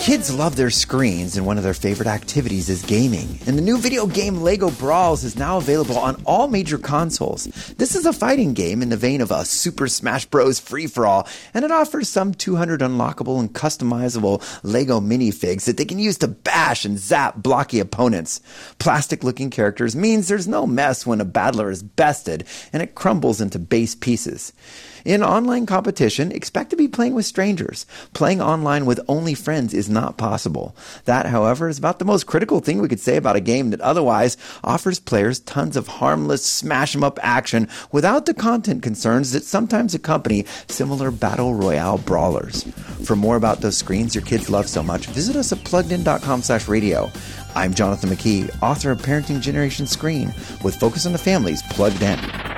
Kids love their screens, and one of their favorite activities is gaming. And the new video game Lego Brawls is now available on all major consoles. This is a fighting game in the vein of a Super Smash Bros. free for all, and it offers some 200 unlockable and customizable Lego minifigs that they can use to bash and zap blocky opponents. Plastic looking characters means there's no mess when a battler is bested and it crumbles into base pieces. In online competition, expect to be playing with strangers. Playing online with only friends is not possible. That, however, is about the most critical thing we could say about a game that otherwise offers players tons of harmless smash 'em up action without the content concerns that sometimes accompany similar battle royale brawlers. For more about those screens your kids love so much, visit us at pluggedin.com slash radio. I'm Jonathan McKee, author of Parenting Generation Screen, with Focus on the Family's Plugged In.